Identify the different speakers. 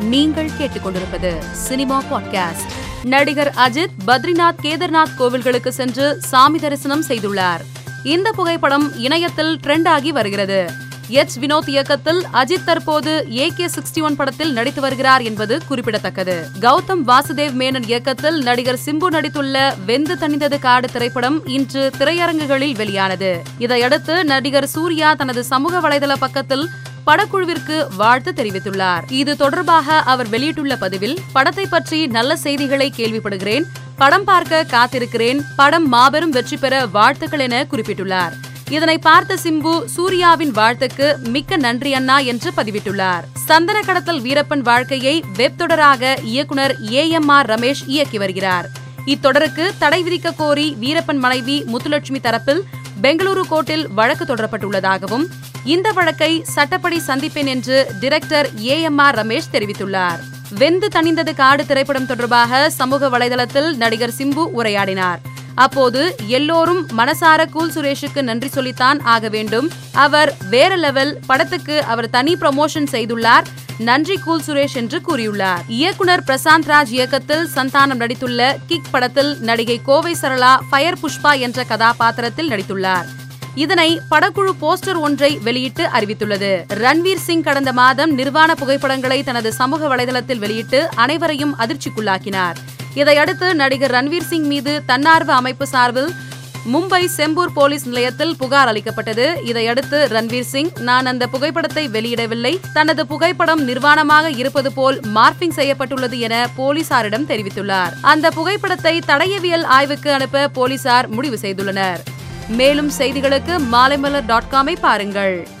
Speaker 1: நீங்கள் கேட்டுக்கொண்டிருப்பது cinema podcast. நடிகர் அஜித் பத்ரிநாத் கேதர்நாத் கோவில்களுக்கு சென்று சாமி தரிசனம் செய்துள்ளார். இந்த புகைப்படம் இணையத்தில் ட்ரெண்ட் ஆகி வருகிறது. எச் வினோத் இயக்கத்தில் அஜித் தற்போது ஏ கே சிக்ஸ்டி ஒன் படத்தில் நடித்து வருகிறார் என்பது குறிப்பிடத்தக்கது. கௌதம் வாசுதேவ் மேனன் இயக்கத்தில் நடிகர் சிம்பு நடித்துள்ள வெந்து தணிந்தது காடு திரைப்படம் இன்று திரையரங்குகளில் வெளியானது. இதையடுத்து நடிகர் சூர்யா தனது சமூக வலைதள பக்கத்தில் படக்குழுவிற்கு வாழ்த்து தெரிவித்துள்ளார். இது தொடர்பாக அவர் வெளியிட்டுள்ள பதிவில் படத்தை பற்றி நல்ல செய்திகளை கேள்விப்படுகிறேன். படம் பார்க்க காத்திருக்கிறேன். படம் மாபெரும் வெற்றி பெற வாழ்த்துக்கள் என குறிப்பிட்டுள்ளார். இதனை பார்த்த சிம்பு சூர்யாவின் வாழ்த்துக்கு மிக்க நன்றி அண்ணா என்று பதிவிட்டுள்ளார். சந்தன கடத்தல் வீரப்பன் வாழ்க்கையை வெப் தொடராக இயக்குனர் ஏ. எம். ஆர். ரமேஷ் இயக்கி வருகிறார். இத்தொடருக்கு தடை விதிக்க கோரி வீரப்பன் மனைவி முத்துலட்சுமி தரப்பில் பெங்களூரு கோர்ட்டில் வழக்கு தொடரப்பட்டுள்ளதாகவும் இந்த வழக்கை சட்டப்படி சந்திப்பேன் என்று director A M R Ramesh தெரிவித்துள்ளார். வெந்து தணிந்தது காடு திரைப்படம் தொடர்பாக சமூக வலைதளத்தில் நடிகர் சிம்பு உரையாடினார். அப்போது எல்லோரும் மனசார கூல் சுரேஷுக்கு நன்றி சொல்லித்தான் ஆக வேண்டும். அவர் வேற லெவல் படத்துக்கு அவர் தனி ப்ரமோஷன் செய்துள்ளார். நன்றி கூல் சுரேஷ் என்று கூறியுள்ளார். இயக்குனர் பிரசாந்த் ராஜ் இயக்கத்தில் சந்தானம் நடித்துள்ள கிக் படத்தில் நடிகை கோவை சரளா ஃபயர் புஷ்பா என்ற கதாபாத்திரத்தில் நடித்துள்ளார். இதனை படக்குழு போஸ்டர் ஒன்றை வெளியிட்டு அறிவித்துள்ளது. ரன்வீர் சிங் கடந்த மாதம் நிர்வாண புகைப்படங்களை தனது சமூக வலைதளத்தில் வெளியிட்டு அனைவரையும் அதிர்ச்சிக்குள்ளாக்கினார். இதையடுத்து நடிகர் ரன்வீர் சிங் மீது தன்னார்வ அமைப்பு சார்பில் மும்பை செம்பூர் போலீஸ் நிலையத்தில் புகார் அளிக்கப்பட்டது. இதையடுத்து ரன்வீர் சிங் நான் அந்த புகைப்படத்தை வெளியிடவில்லை. தனது புகைப்படம் நிர்வாணமாக இருப்பது போல் மார்பிங் செய்யப்பட்டுள்ளது என போலீசாரிடம் தெரிவித்துள்ளார். அந்த புகைப்படத்தை தடயவியல் ஆய்வுக்கு அனுப்ப போலீசார் முடிவு செய்துள்ளனர். மேலும் செய்திகளுக்கு மாலைமலர் டாட் காமை பாருங்கள்.